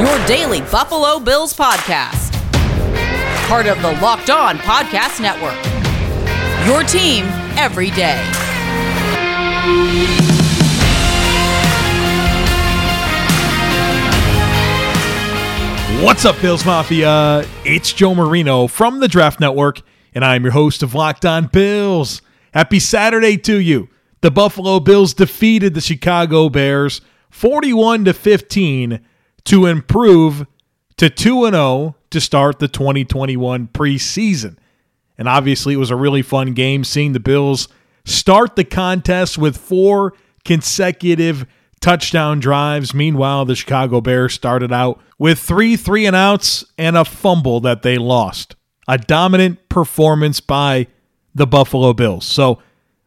your daily Buffalo Bills podcast. Part of the Locked On Podcast Network. Your team every day. What's up, Bills Mafia? It's Joe Marino from the Draft Network, and I'm your host of Locked On Bills. Happy Saturday to you. The Buffalo Bills defeated the Chicago Bears 41 to 15 to improve to 2 0 to start the 2021 preseason. And obviously, it was a really fun game seeing the Bills start the contest with four consecutive touchdown drives. Meanwhile, the Chicago Bears started out with three three and outs and a fumble that they lost. A dominant performance by the Buffalo Bills. So,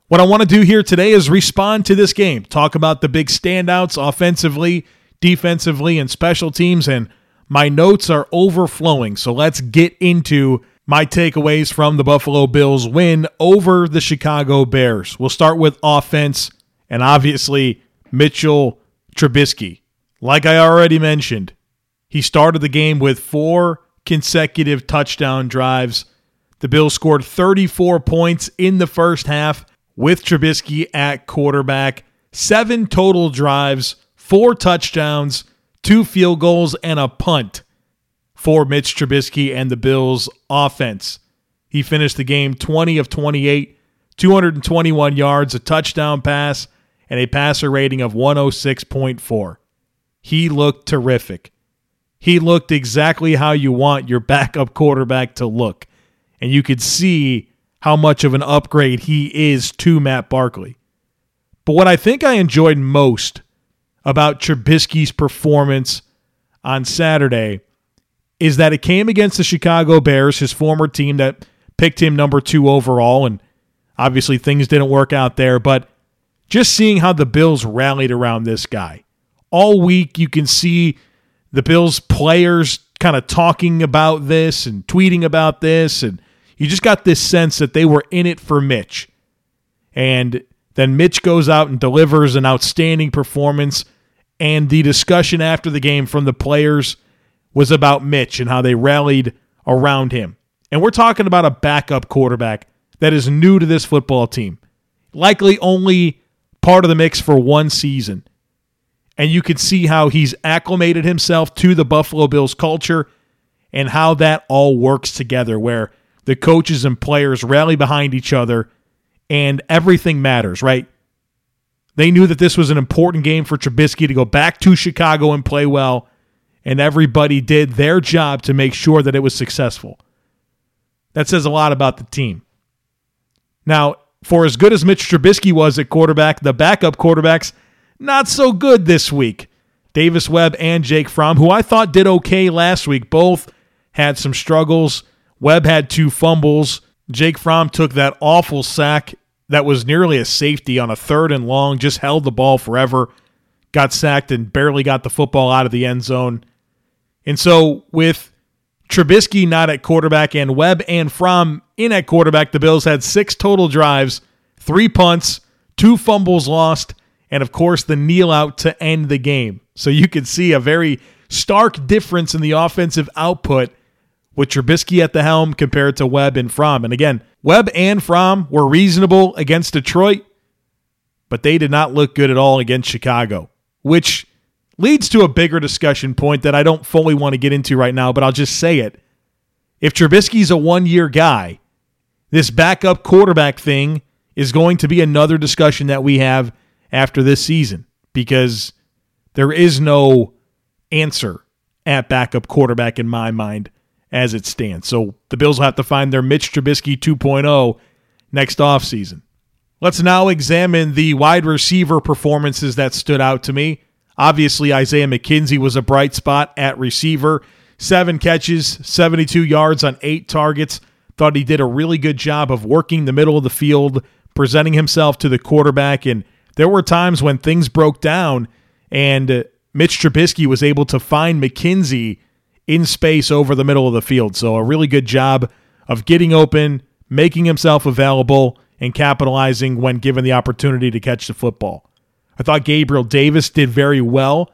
what I want to do here today is respond to this game, talk about the big standouts offensively, defensively, and special teams. And my notes are overflowing. So, let's get into my takeaways from the Buffalo Bills win over the Chicago Bears. We'll start with offense and obviously Mitchell Trubisky. Like I already mentioned, he started the game with four consecutive touchdown drives. The Bills scored 34 points in the first half with Trubisky at quarterback. Seven total drives, four touchdowns, two field goals, and a punt for Mitch Trubisky and the Bills' offense. He finished the game 20 of 28, 221 yards, a touchdown pass, and a passer rating of 106.4. He looked terrific. He looked exactly how you want your backup quarterback to look. And you could see how much of an upgrade he is to Matt Barkley. But what I think I enjoyed most about Trubisky's performance on Saturday is that it came against the Chicago Bears, his former team that picked him number two overall. And obviously things didn't work out there. But just seeing how the Bills rallied around this guy. All week, you can see the Bills players kind of talking about this and tweeting about this. And you just got this sense that they were in it for Mitch. And then Mitch goes out and delivers an outstanding performance. And the discussion after the game from the players was about Mitch and how they rallied around him. And we're talking about a backup quarterback that is new to this football team, likely only part of the mix for one season. And you can see how he's acclimated himself to the Buffalo Bills culture and how that all works together, where the coaches and players rally behind each other and everything matters, right? They knew that this was an important game for Trubisky to go back to Chicago and play well and everybody did their job to make sure that it was successful. That says a lot about the team. Now, for as good as Mitch Trubisky was at quarterback, the backup quarterbacks, not so good this week. Davis Webb and Jake Fromm, who I thought did okay last week, both had some struggles. Webb had two fumbles. Jake Fromm took that awful sack that was nearly a safety on a third and long, just held the ball forever, got sacked and barely got the football out of the end zone. And so with Trubisky not at quarterback and Webb and Fromm in at quarterback, the Bills had six total drives, three punts, two fumbles lost, and of course the kneel out to end the game. So you could see a very stark difference in the offensive output with Trubisky at the helm compared to Webb and Fromm. And again, Webb and Fromm were reasonable against Detroit, but they did not look good at all against Chicago, which leads to a bigger discussion point that I don't fully want to get into right now, but I'll just say it. If Trubisky's a one year guy, this backup quarterback thing is going to be another discussion that we have after this season because there is no answer at backup quarterback in my mind as it stands. So the Bills will have to find their Mitch Trubisky 2.0 next offseason. Let's now examine the wide receiver performances that stood out to me. Obviously, Isaiah McKenzie was a bright spot at receiver. Seven catches, 72 yards on eight targets. Thought he did a really good job of working the middle of the field, presenting himself to the quarterback. And there were times when things broke down and Mitch Trubisky was able to find McKenzie in space over the middle of the field. So a really good job of getting open, making himself available, and capitalizing when given the opportunity to catch the football. I thought Gabriel Davis did very well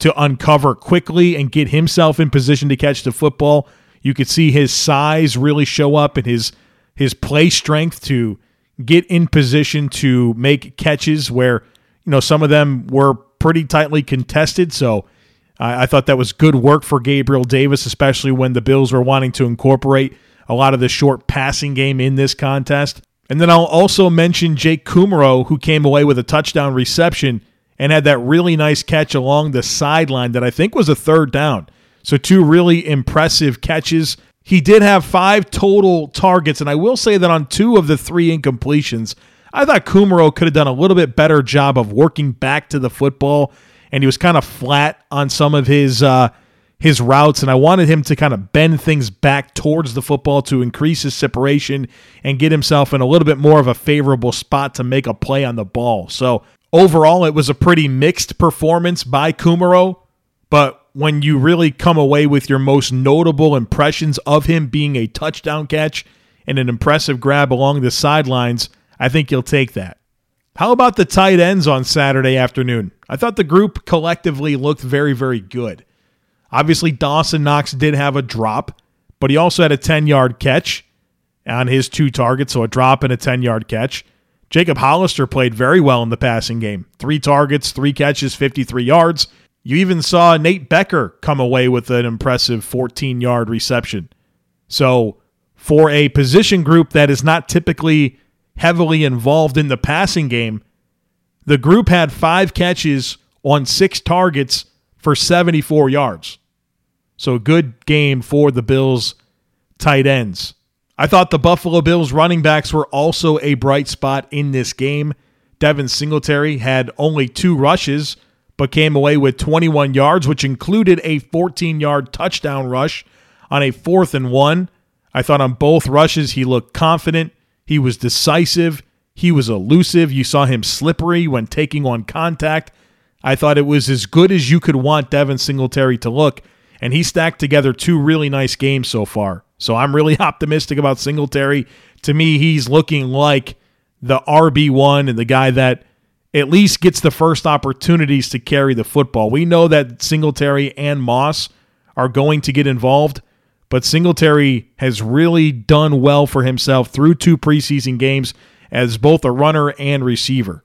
to uncover quickly and get himself in position to catch the football. You could see his size really show up and his his play strength to get in position to make catches where you know some of them were pretty tightly contested. So I, I thought that was good work for Gabriel Davis, especially when the Bills were wanting to incorporate a lot of the short passing game in this contest. And then I'll also mention Jake Kumerow, who came away with a touchdown reception and had that really nice catch along the sideline that I think was a third down. So, two really impressive catches. He did have five total targets, and I will say that on two of the three incompletions, I thought Kumerow could have done a little bit better job of working back to the football, and he was kind of flat on some of his uh, his routes, and I wanted him to kind of bend things back towards the football to increase his separation and get himself in a little bit more of a favorable spot to make a play on the ball. So overall, it was a pretty mixed performance by Kumerow, but when you really come away with your most notable impressions of him being a touchdown catch and an impressive grab along the sidelines, I think you'll take that. How about the tight ends on Saturday afternoon? I thought the group collectively looked very, very good. Obviously, Dawson Knox did have a drop, but he also had a 10 yard catch on his two targets, so a drop and a 10 yard catch. Jacob Hollister played very well in the passing game. Three targets, three catches, 53 yards. You even saw Nate Becker come away with an impressive 14 yard reception. So, for a position group that is not typically heavily involved in the passing game, the group had five catches on six targets for 74 yards. So, a good game for the Bills tight ends. I thought the Buffalo Bills running backs were also a bright spot in this game. Devin Singletary had only two rushes, but came away with 21 yards, which included a 14 yard touchdown rush on a fourth and one. I thought on both rushes he looked confident, he was decisive, he was elusive. You saw him slippery when taking on contact. I thought it was as good as you could want Devin Singletary to look and he stacked together two really nice games so far. So I'm really optimistic about Singletary. To me, he's looking like the RB1 and the guy that at least gets the first opportunities to carry the football. We know that Singletary and Moss are going to get involved, but Singletary has really done well for himself through two preseason games as both a runner and receiver.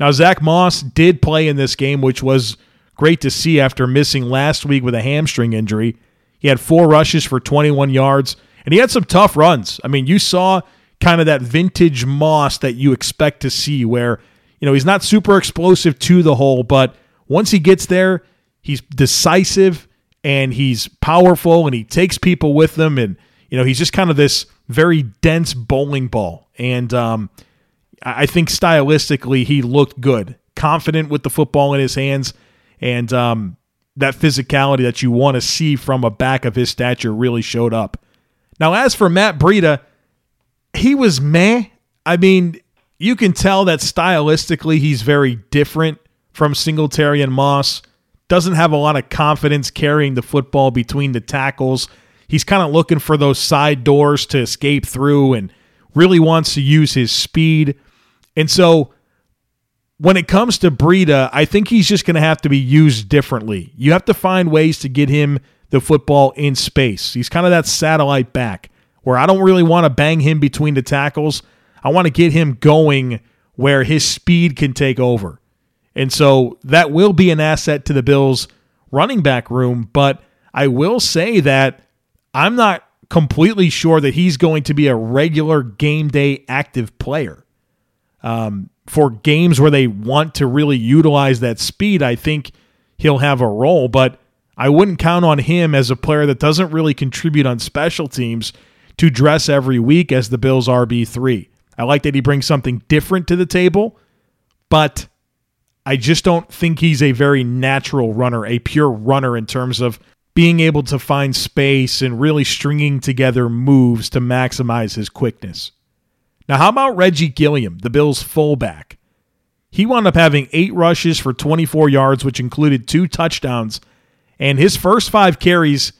Now, Zach Moss did play in this game, which was Great to see after missing last week with a hamstring injury. He had four rushes for 21 yards, and he had some tough runs. I mean, you saw kind of that vintage Moss that you expect to see where, you know, he's not super explosive to the hole, but once he gets there, he's decisive and he's powerful and he takes people with him. And, you know, he's just kind of this very dense bowling ball. And um, I think stylistically, he looked good, confident with the football in his hands and um, that physicality that you want to see from a back of his stature really showed up. Now, as for Matt Breida, he was meh. I mean, you can tell that stylistically he's very different from Singletary and Moss. Doesn't have a lot of confidence carrying the football between the tackles. He's kind of looking for those side doors to escape through and really wants to use his speed. And so when it comes to Breida, I think he's just going to have to be used differently. You have to find ways to get him the football in space. He's kind of that satellite back where I don't really want to bang him between the tackles. I want to get him going where his speed can take over. And so that will be an asset to the Bills running back room, but I will say that I'm not completely sure that he's going to be a regular game day active player. Um, for games where they want to really utilize that speed, I think he'll have a role. But I wouldn't count on him as a player that doesn't really contribute on special teams to dress every week as the Bills' RB3. I like that he brings something different to the table, but I just don't think he's a very natural runner, a pure runner in terms of being able to find space and really stringing together moves to maximize his quickness. Now, how about Reggie Gilliam, the Bills' fullback? He wound up having eight rushes for 24 yards, which included two touchdowns, and his first five carries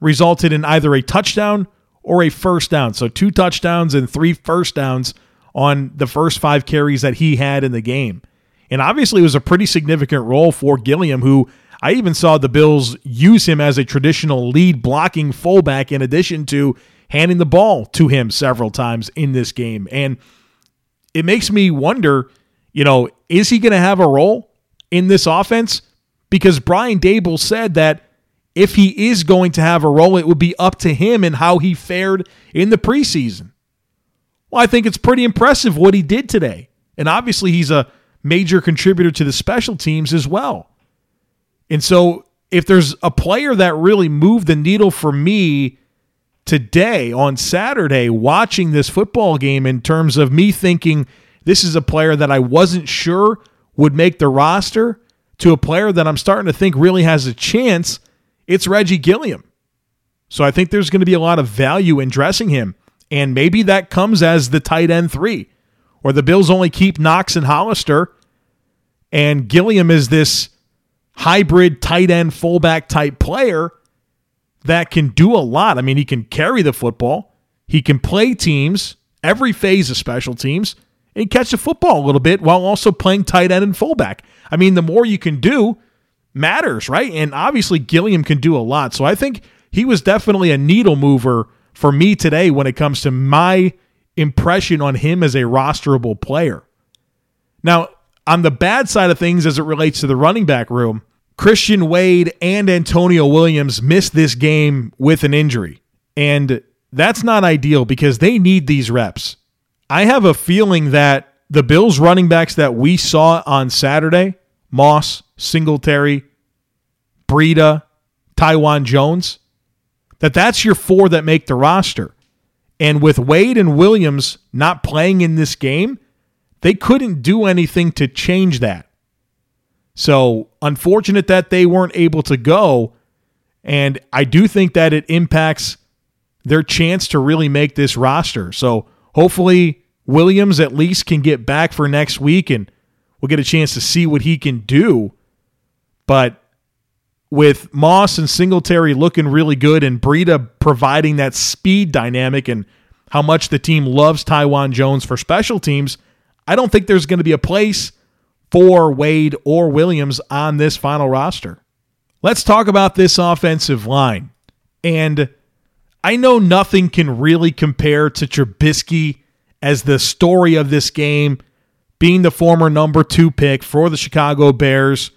resulted in either a touchdown or a first down. So, two touchdowns and three first downs on the first five carries that he had in the game. And obviously, it was a pretty significant role for Gilliam, who I even saw the Bills use him as a traditional lead blocking fullback in addition to handing the ball to him several times in this game. And it makes me wonder, you know, is he going to have a role in this offense? Because Brian Daboll said that if he is going to have a role, it would be up to him and how he fared in the preseason. Well, I think it's pretty impressive what he did today. And obviously, he's a major contributor to the special teams as well. And so, if there's a player that really moved the needle for me today on Saturday, watching this football game, in terms of me thinking this is a player that I wasn't sure would make the roster, to a player that I'm starting to think really has a chance, it's Reggie Gilliam. So I think there's going to be a lot of value in dressing him. And maybe that comes as the tight end three or the Bills only keep Knox and Hollister, and Gilliam is this hybrid tight end fullback type player that can do a lot. I mean, he can carry the football, he can play teams, every phase of special teams, and catch the football a little bit while also playing tight end and fullback. I mean, the more you can do matters, right? And obviously, Gilliam can do a lot. So I think he was definitely a needle mover for me today when it comes to my impression on him as a rosterable player. Now, on the bad side of things as it relates to the running back room, Christian Wade and Antonio Williams missed this game with an injury. And that's not ideal because they need these reps. I have a feeling that the Bills running backs that we saw on Saturday, Moss, Singletary, Breida, Taiwan Jones, that that's your four that make the roster. And with Wade and Williams not playing in this game, they couldn't do anything to change that. So, unfortunate that they weren't able to go. And I do think that it impacts their chance to really make this roster. So, hopefully, Williams at least can get back for next week and we'll get a chance to see what he can do. But with Moss and Singletary looking really good and Breida providing that speed dynamic and how much the team loves Taiwan Jones for special teams, I don't think there's going to be a place for Wade or Williams on this final roster. Let's talk about this offensive line. And I know nothing can really compare to Trubisky as the story of this game, being the former number two pick for the Chicago Bears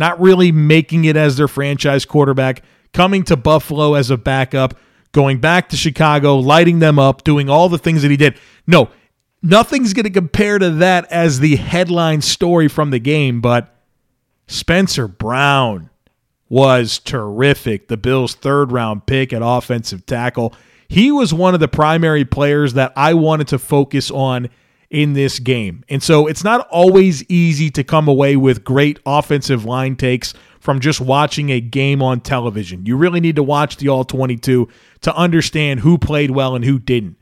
not really making it as their franchise quarterback, coming to Buffalo as a backup, going back to Chicago, lighting them up, doing all the things that he did. No, nothing's going to compare to that as the headline story from the game, but Spencer Brown was terrific. The Bills' third round pick at offensive tackle. He was one of the primary players that I wanted to focus on in this game. And so it's not always easy to come away with great offensive line takes from just watching a game on television. You really need to watch the All 22 to understand who played well and who didn't.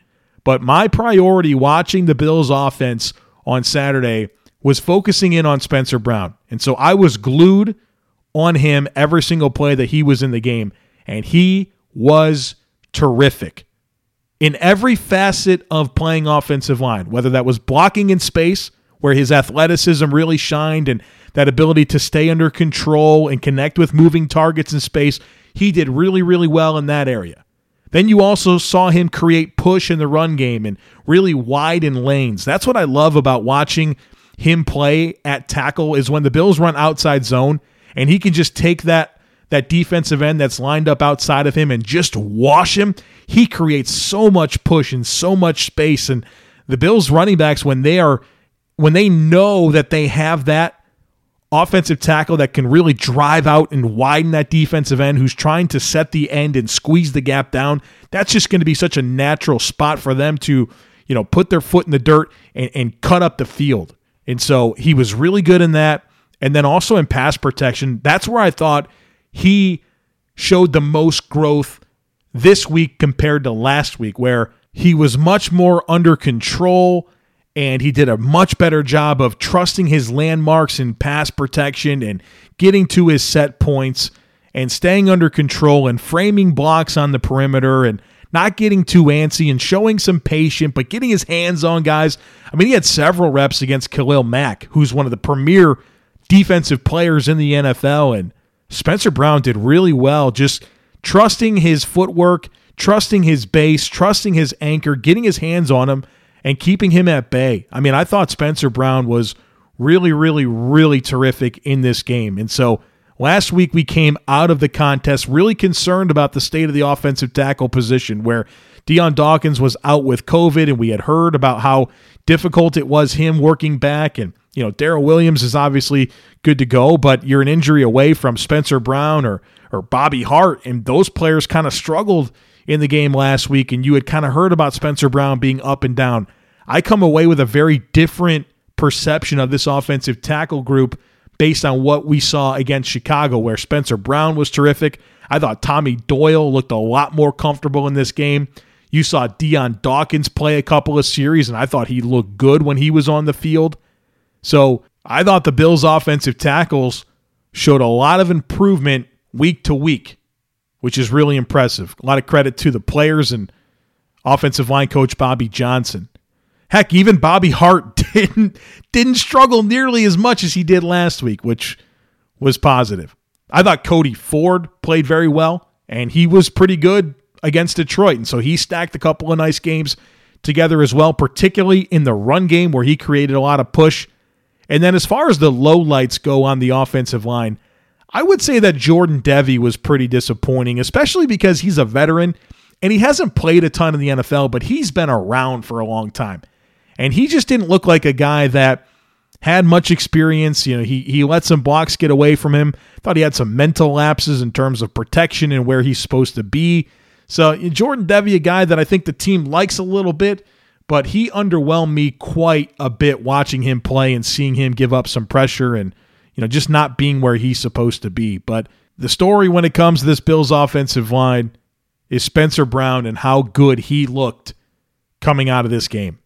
But my priority watching the Bills offense on Saturday was focusing in on Spencer Brown. And so I was glued on him every single play that he was in the game. And he was terrific in every facet of playing offensive line, whether that was blocking in space, where his athleticism really shined and that ability to stay under control and connect with moving targets in space, he did really, really well in that area. Then you also saw him create push in the run game and really widen lanes. That's what I love about watching him play at tackle is when the Bills run outside zone and he can just take that that defensive end that's lined up outside of him and just wash him, he creates so much push and so much space. And the Bills running backs, when they are when they know that they have that offensive tackle that can really drive out and widen that defensive end who's trying to set the end and squeeze the gap down, that's just going to be such a natural spot for them to, you know, put their foot in the dirt and, and cut up the field. And so he was really good in that. And then also in pass protection, that's where I thought he showed the most growth this week compared to last week, where he was much more under control and he did a much better job of trusting his landmarks in pass protection and getting to his set points and staying under control and framing blocks on the perimeter and not getting too antsy and showing some patience, but getting his hands on guys. I mean, he had several reps against Khalil Mack, who's one of the premier defensive players in the NFL. And Spencer Brown did really well, just trusting his footwork, trusting his base, trusting his anchor, getting his hands on him, and keeping him at bay. I mean, I thought Spencer Brown was really, really, really terrific in this game. And so Last week, we came out of the contest really concerned about the state of the offensive tackle position, where Dion Dawkins was out with COVID, and we had heard about how difficult it was him working back. And, you know, Daryl Williams is obviously good to go, but you're an injury away from Spencer Brown or, or Bobby Hart, and those players kind of struggled in the game last week, and you had kind of heard about Spencer Brown being up and down. I come away with a very different perception of this offensive tackle group based on what we saw against Chicago, where Spencer Brown was terrific. I thought Tommy Doyle looked a lot more comfortable in this game. You saw Dion Dawkins play a couple of series, and I thought he looked good when he was on the field. So I thought the Bills' offensive tackles showed a lot of improvement week to week, which is really impressive. A lot of credit to the players and offensive line coach Bobby Johnson. Heck, even Bobby Hart didn't didn't struggle nearly as much as he did last week, which was positive. I thought Cody Ford played very well, and he was pretty good against Detroit. And so he stacked a couple of nice games together as well, particularly in the run game where he created a lot of push. And then as far as the low lights go on the offensive line, I would say that Jordan Devey was pretty disappointing, especially because he's a veteran and he hasn't played a ton in the NFL, but he's been around for a long time. And he just didn't look like a guy that had much experience. You know, he he let some blocks get away from him. Thought he had some mental lapses in terms of protection and where he's supposed to be. So Jordan Devey, a guy that I think the team likes a little bit, but he underwhelmed me quite a bit watching him play and seeing him give up some pressure and you know just not being where he's supposed to be. But the story when it comes to this Bills offensive line is Spencer Brown and how good he looked coming out of this game.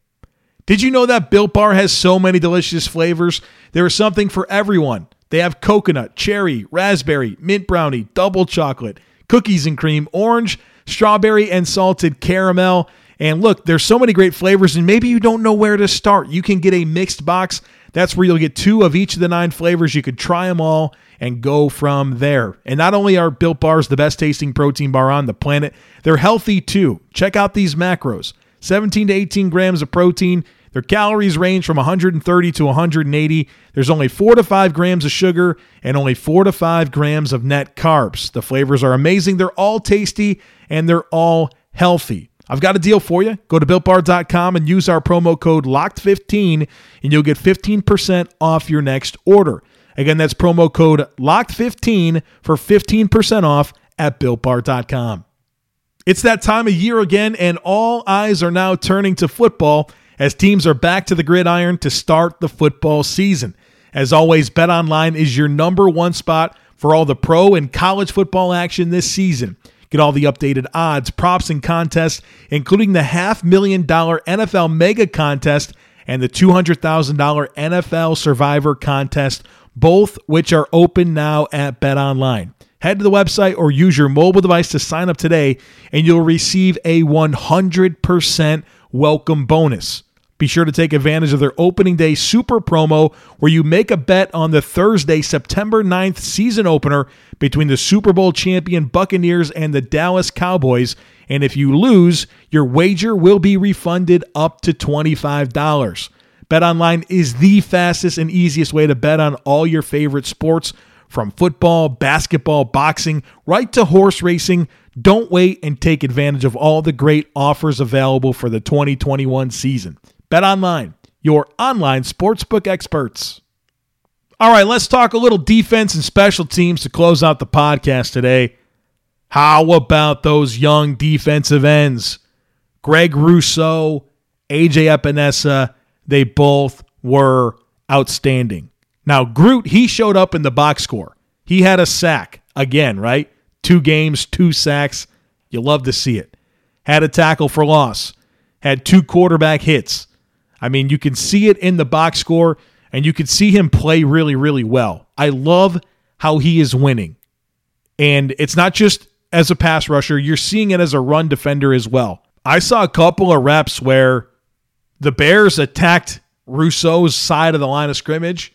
Did you know that Built Bar has so many delicious flavors? There is something for everyone. They have coconut, cherry, raspberry, mint brownie, double chocolate, cookies and cream, orange, strawberry, and salted caramel. And look, there's so many great flavors, and maybe you don't know where to start. You can get a mixed box. That's where you'll get two of each of the nine flavors. You could try them all and go from there. And not only are Built Bars the best tasting protein bar on the planet, they're healthy too. Check out these macros 17 to 18 grams of protein. Their calories range from 130 to 180. There's only 4 to 5 grams of sugar and only 4 to 5 grams of net carbs. The flavors are amazing. They're all tasty and they're all healthy. I've got a deal for you. Go to builtbar.com and use our promo code LOCKED15 and you'll get 15% off your next order. Again, that's promo code LOCKED15 for 15% off at builtbar.com. It's that time of year again, and all eyes are now turning to football as teams are back to the gridiron to start the football season. As always, BetOnline is your number one spot for all the pro and college football action this season. Get all the updated odds, props, and contests, including the half million dollar NFL mega contest and the $200,000 NFL survivor contest, both which are open now at BetOnline. Head to the website or use your mobile device to sign up today, and you'll receive a 100% welcome bonus. Be sure to take advantage of their opening day super promo where you make a bet on the Thursday, September 9th season opener between the Super Bowl champion Buccaneers and the Dallas Cowboys. And if you lose, your wager will be refunded up to $25. BetOnline is the fastest and easiest way to bet on all your favorite sports from football, basketball, boxing, right to horse racing. Don't wait and take advantage of all the great offers available for the 2021 season. Bet online, your online sportsbook experts. All right, let's talk a little defense and special teams to close out the podcast today. How about those young defensive ends? Greg Rousseau, AJ Epenesa, they both were outstanding. Now, Groot, he showed up in the box score. He had a sack again, right? Two games, two sacks. You love to see it. Had a tackle for loss. Had two quarterback hits. I mean, you can see it in the box score and you can see him play really, really well. I love how he is winning. And it's not just as a pass rusher, you're seeing it as a run defender as well. I saw a couple of reps where the Bears attacked Rousseau's side of the line of scrimmage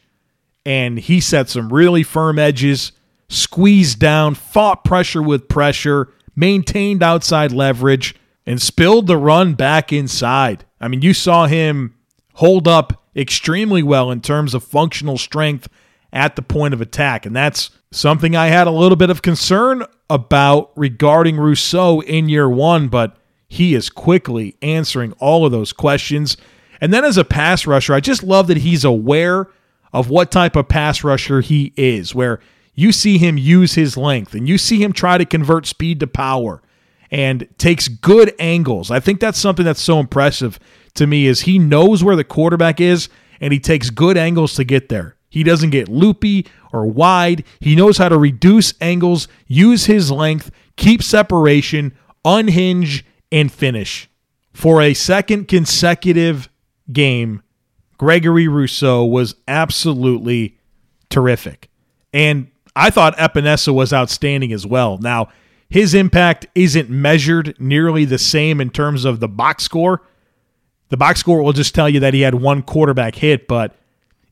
and he set some really firm edges, squeezed down, fought pressure with pressure, maintained outside leverage, and spilled the run back inside. I mean, you saw him hold up extremely well in terms of functional strength at the point of attack. And that's something I had a little bit of concern about regarding Rousseau in year one, but he is quickly answering all of those questions. And then as a pass rusher, I just love that he's aware of what type of pass rusher he is, where you see him use his length and you see him try to convert speed to power and takes good angles. I think that's something that's so impressive to me is he knows where the quarterback is and he takes good angles to get there. He doesn't get loopy or wide. He knows how to reduce angles, use his length, keep separation, unhinge, and finish. For a second consecutive game, Gregory Rousseau was absolutely terrific. And I thought Epenesa was outstanding as well. Now, his impact isn't measured nearly the same in terms of the box score. The box score will just tell you that he had one quarterback hit, but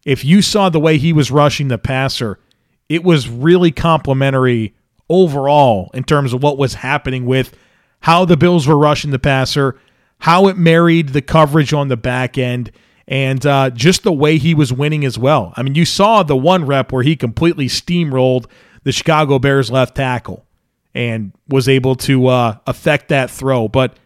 if you saw the way he was rushing the passer, it was really complimentary overall in terms of what was happening with how the Bills were rushing the passer, how it married the coverage on the back end, and uh, just the way he was winning as well. I mean, you saw the one rep where he completely steamrolled the Chicago Bears left tackle and was able to uh, affect that throw. But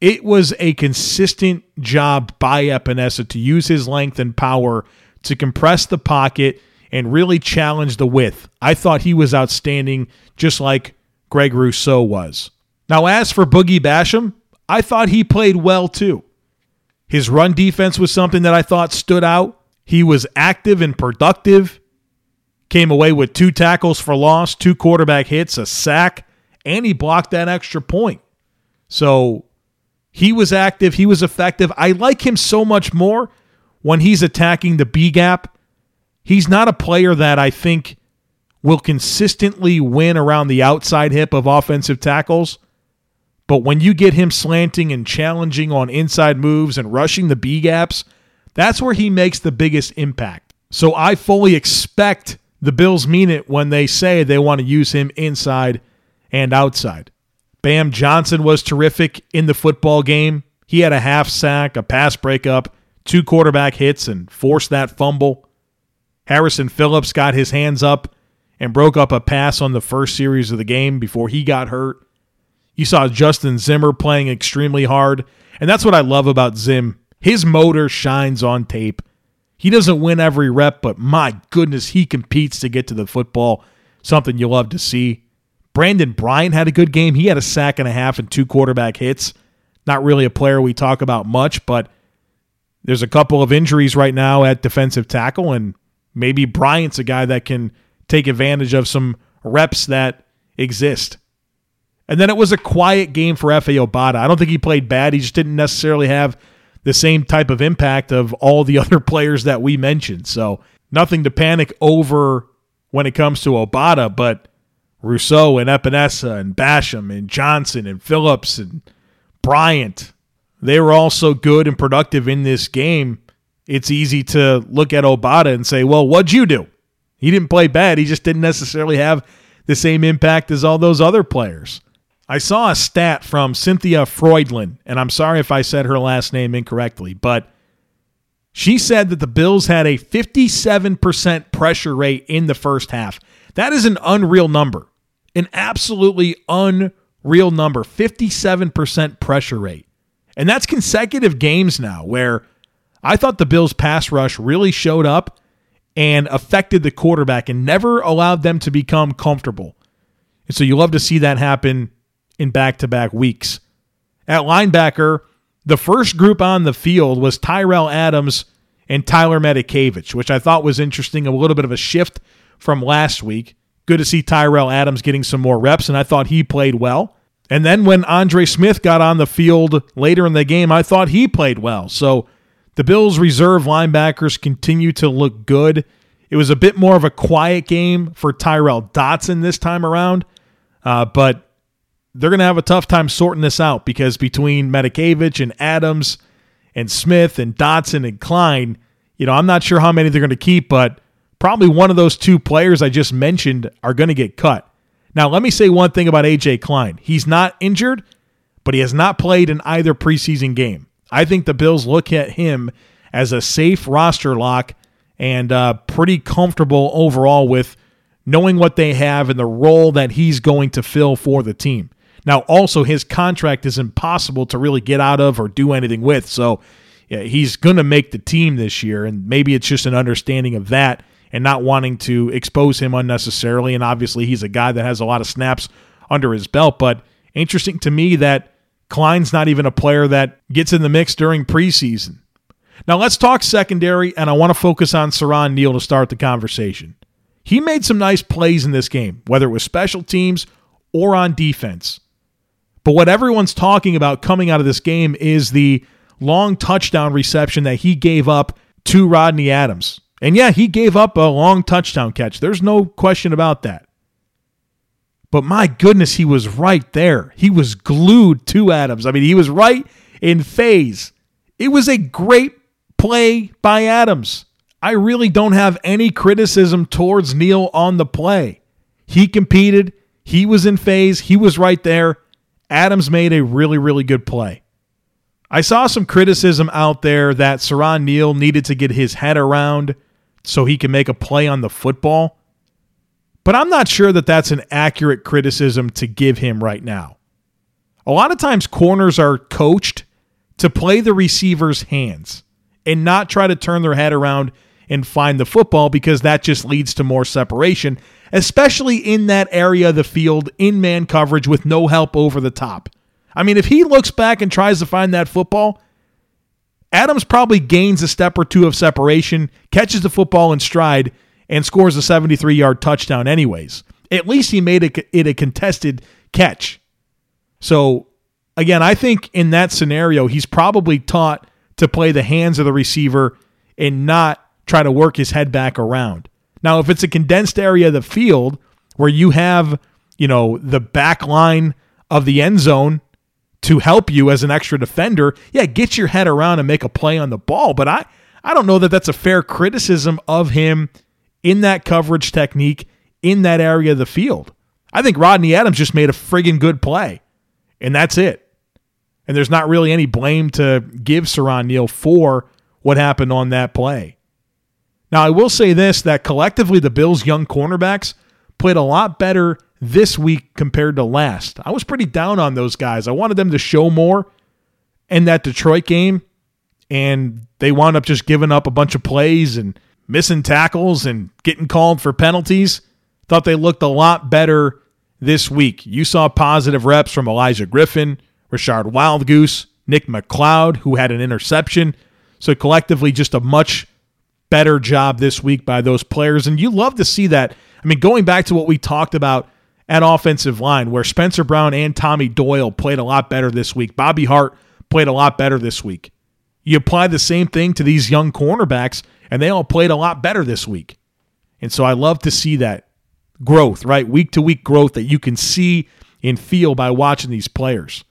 it was a consistent job by Epenesa to use his length and power to compress the pocket and really challenge the width. I thought he was outstanding, just like Greg Rousseau was. Now, as for Boogie Basham, I thought he played well too. His run defense was something that I thought stood out. He was active and productive. Came away with two tackles for loss, two quarterback hits, a sack, and he blocked that extra point. So he was active. He was effective. I like him so much more when he's attacking the B gap. He's not a player that I think will consistently win around the outside hip of offensive tackles. But when you get him slanting and challenging on inside moves and rushing the B gaps, that's where he makes the biggest impact. So I fully expect the Bills mean it when they say they want to use him inside and outside. Bam Johnson was terrific in the football game. He had a half sack, a pass breakup, two quarterback hits, and forced that fumble. Harrison Phillips got his hands up and broke up a pass on the first series of the game before he got hurt. You saw Justin Zimmer playing extremely hard, and that's what I love about Zim. His motor shines on tape. He doesn't win every rep, but my goodness, he competes to get to the football. Something you love to see. Brandon Bryant had a good game. He had a sack and a half and two quarterback hits. Not really a player we talk about much, but there's a couple of injuries right now at defensive tackle, and maybe Bryant's a guy that can take advantage of some reps that exist. And then it was a quiet game for Efe Obada. I don't think he played bad. He just didn't necessarily have the same type of impact of all the other players that we mentioned. So nothing to panic over when it comes to Obada, but Rousseau and Epenesa and Basham and Johnson and Phillips and Bryant, they were all so good and productive in this game. It's easy to look at Obada and say, well, what'd you do? He didn't play bad. He just didn't necessarily have the same impact as all those other players. I saw a stat from Cynthia Freudlin, and I'm sorry if I said her last name incorrectly, but she said that the Bills had a 57% pressure rate in the first half. That is an unreal number, an absolutely unreal number 57% pressure rate. And that's consecutive games now where I thought the Bills' pass rush really showed up and affected the quarterback and never allowed them to become comfortable. And so you love to see that happen in back to back weeks. At linebacker, the first group on the field was Tyrell Adams and Tyler Matakevich, which I thought was interesting, a little bit of a shift from last week. Good to see Tyrell Adams getting some more reps, and I thought he played well. And then when Andre Smith got on the field later in the game, I thought he played well. So the Bills' reserve linebackers continue to look good. It was a bit more of a quiet game for Tyrel Dodson this time around, uh, but they're going to have a tough time sorting this out because between Matakevich and Adams and Smith and Dodson and Klein, you know, I'm not sure how many they're going to keep, but probably one of those two players I just mentioned are going to get cut. Now, let me say one thing about AJ Klein. He's not injured, but he has not played in either preseason game. I think the Bills look at him as a safe roster lock and uh, pretty comfortable overall with knowing what they have and the role that he's going to fill for the team. Now, also, his contract is impossible to really get out of or do anything with. So yeah, he's going to make the team this year. And maybe it's just an understanding of that and not wanting to expose him unnecessarily. And obviously, he's a guy that has a lot of snaps under his belt. But interesting to me that Klein's not even a player that gets in the mix during preseason. Now let's talk secondary, and I want to focus on Siran Neal to start the conversation. He made some nice plays in this game, whether it was special teams or on defense. But what everyone's talking about coming out of this game is the long touchdown reception that he gave up to Rodney Adams. And yeah, he gave up a long touchdown catch. There's no question about that. But my goodness, he was right there. He was glued to Adams. I mean, he was right in phase. It was a great play by Adams. I really don't have any criticism towards Neal on the play. He competed, he was in phase, he was right there. Adams made a really, really good play. I saw some criticism out there that Siran Neal needed to get his head around so he can make a play on the football. But I'm not sure that that's an accurate criticism to give him right now. A lot of times, corners are coached to play the receiver's hands and not try to turn their head around and find the football because that just leads to more separation, especially in that area of the field in man coverage with no help over the top. I mean, if he looks back and tries to find that football, Adams probably gains a step or two of separation, catches the football in stride, and scores a 73 yard touchdown, anyways. At least he made it a contested catch. So, again, I think in that scenario, he's probably taught to play the hands of the receiver and not try to work his head back around. Now, if it's a condensed area of the field where you have, you know, the back line of the end zone to help you as an extra defender, yeah, get your head around and make a play on the ball. But I, I don't know that that's a fair criticism of him in that coverage technique in that area of the field. I think Rodney Adams just made a friggin' good play, and that's it. And there's not really any blame to give Siran Neal for what happened on that play. Now, I will say this that collectively, the Bills' young cornerbacks played a lot better this week compared to last. I was pretty down on those guys. I wanted them to show more in that Detroit game, and they wound up just giving up a bunch of plays and missing tackles and getting called for penalties. Thought they looked a lot better this week. You saw positive reps from Olaijah Griffin, Rachad Wildgoose, Nick McCloud, who had an interception. So collectively, just a much better job this week by those players. And you love to see that. I mean, going back to what we talked about at offensive line, where Spencer Brown and Tommy Doyle played a lot better this week. Bobby Hart played a lot better this week. You apply the same thing to these young cornerbacks, and they all played a lot better this week. And so I love to see that growth, right? Week to week growth that you can see and feel by watching these players.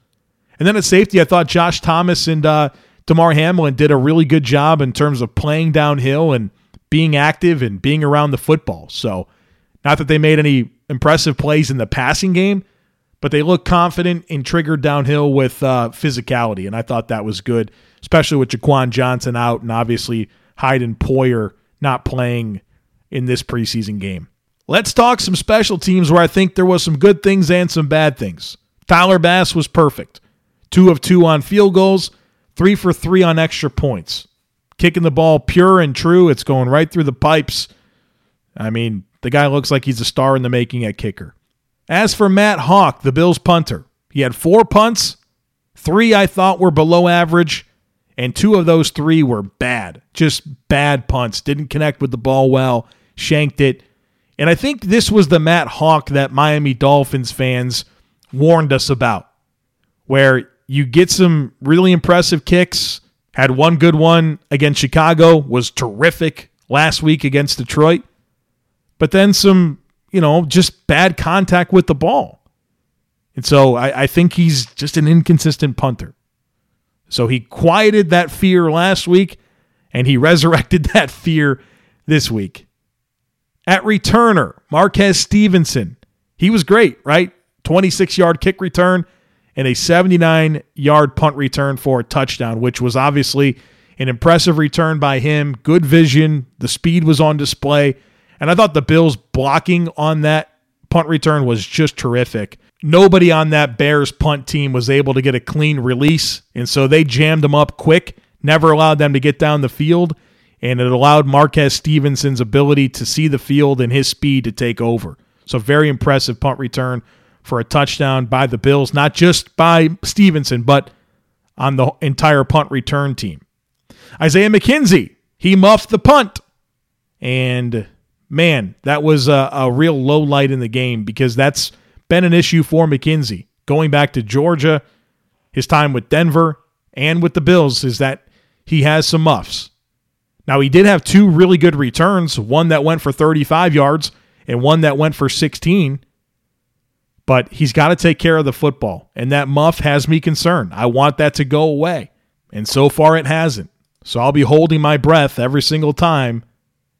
And then at safety, I thought Josh Thomas and uh, Damar Hamlin did a really good job in terms of playing downhill and being active and being around the football. So, not that they made any impressive plays in the passing game, but they look confident and triggered downhill with uh, physicality. And I thought that was good, especially with Jaquan Johnson out and obviously Hyde and Poyer not playing in this preseason game. Let's talk some special teams where I think there was some good things and some bad things. Tyler Bass was perfect two of two on field goals, three for three on extra points. Kicking the ball pure and true. It's going right through the pipes. I mean, the guy looks like he's a star in the making at kicker. As for Matt Haack, the Bills punter, he had four punts. Three I thought were below average, And two of those three were bad, just bad punts. Didn't connect with the ball well, shanked it. And I think this was the Matt Haack that Miami Dolphins fans warned us about, where you get some really impressive kicks. Had one good one against Chicago, was terrific last week against Detroit. But then some, you know, just bad contact with the ball. And so I, I think he's just an inconsistent punter. So he quieted that fear last week and he resurrected that fear this week. At returner, Marquez Stevenson. He was great, right? 26 yard kick return and a 79 yard punt return for a touchdown, which was obviously an impressive return by him. Good vision. The speed was on display. And I thought the Bills blocking on that punt return was just terrific. Nobody on that Bears punt team was able to get a clean release. And so they jammed them up quick, never allowed them to get down the field. And it allowed Marquez Stevenson's ability to see the field and his speed to take over. So, very impressive punt return for a touchdown by the Bills, not just by Stevenson, but on the entire punt return team. Isaiah McKenzie, he muffed the punt. And man, that was a, a real low light in the game because that's been an issue for McKenzie. Going back to Georgia, his time with Denver and with the Bills is that he has some muffs. Now, he did have two really good returns, one that went for 35 yards and one that went for 16. But he's got to take care of the football. And that muff has me concerned. I want that to go away. And so far, it hasn't. So I'll be holding my breath every single time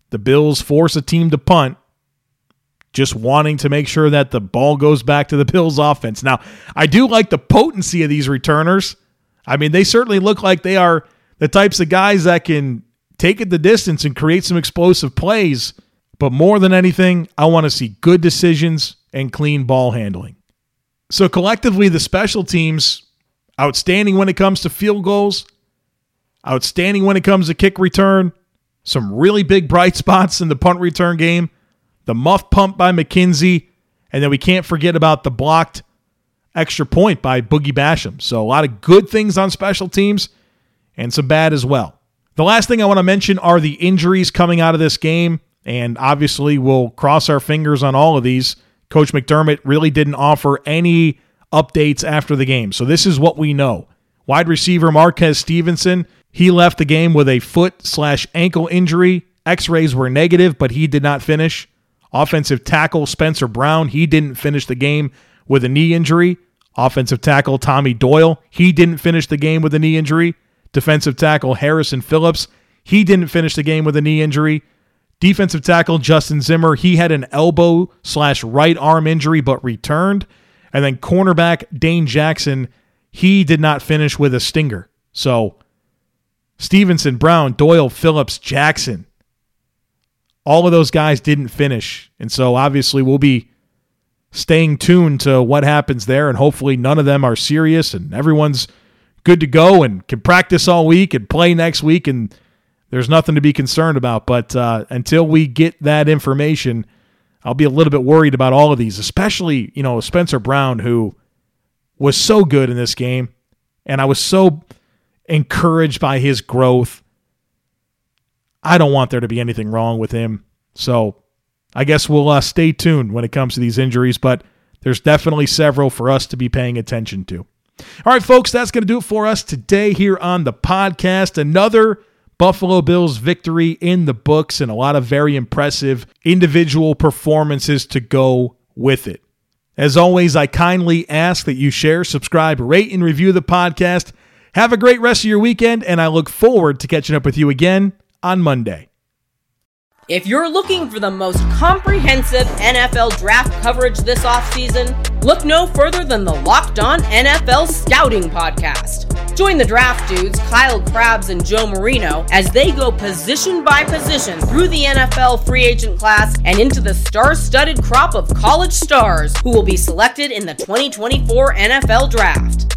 the Bills force a team to punt, just wanting to make sure that the ball goes back to the Bills offense. Now, I do like the potency of these returners. I mean, they certainly look like they are the types of guys that can take it the distance and create some explosive plays. But more than anything, I want to see good decisions and clean ball handling. So collectively, the special teams, outstanding when it comes to field goals, outstanding when it comes to kick return. Some really big bright spots in the punt return game. The muff pump by McKenzie. And then we can't forget about the blocked extra point by Boogie Basham. So a lot of good things on special teams and some bad as well. The last thing I want to mention are the injuries coming out of this game. And obviously, we'll cross our fingers on all of these. Coach McDermott really didn't offer any updates after the game. So this is what we know. Wide receiver Marquez Stevenson he left the game with a foot slash ankle injury. X rays were negative, but he did not finish. Offensive tackle Spencer Brown, he didn't finish the game with a knee injury. Offensive tackle Tommy Doyle, he didn't finish the game with a knee injury. Defensive tackle Harrison Phillips, he didn't finish the game with a knee injury. Defensive tackle Justin Zimmer, he had an elbow slash right arm injury but returned. And then cornerback Dane Jackson, he did not finish with a stinger. So Stevenson, Brown, Doyle, Phillips, Jackson. All of those guys didn't finish. And so obviously we'll be staying tuned to what happens there. And hopefully none of them are serious and everyone's good to go and can practice all week and play next week. And there's nothing to be concerned about. But uh, until we get that information, I'll be a little bit worried about all of these, especially, you know, Spencer Brown, who was so good in this game. And I was so encouraged by his growth. I don't want there to be anything wrong with him. So I guess we'll uh, stay tuned when it comes to these injuries, but there's definitely several for us to be paying attention to. All right, folks, that's going to do it for us today here on the podcast. Another Buffalo Bills victory in the books and a lot of very impressive individual performances to go with it. As always, I kindly ask that you share, subscribe, rate, and review the podcast. Have a great rest of your weekend, and I look forward to catching up with you again on Monday. If you're looking for the most comprehensive NFL draft coverage this offseason, look no further than the Locked On NFL Scouting Podcast. Join the draft dudes, Kyle Crabbs and Joe Marino, as they go position by position through the NFL free agent class and into the star studded crop of college stars who will be selected in the 2024 NFL Draft.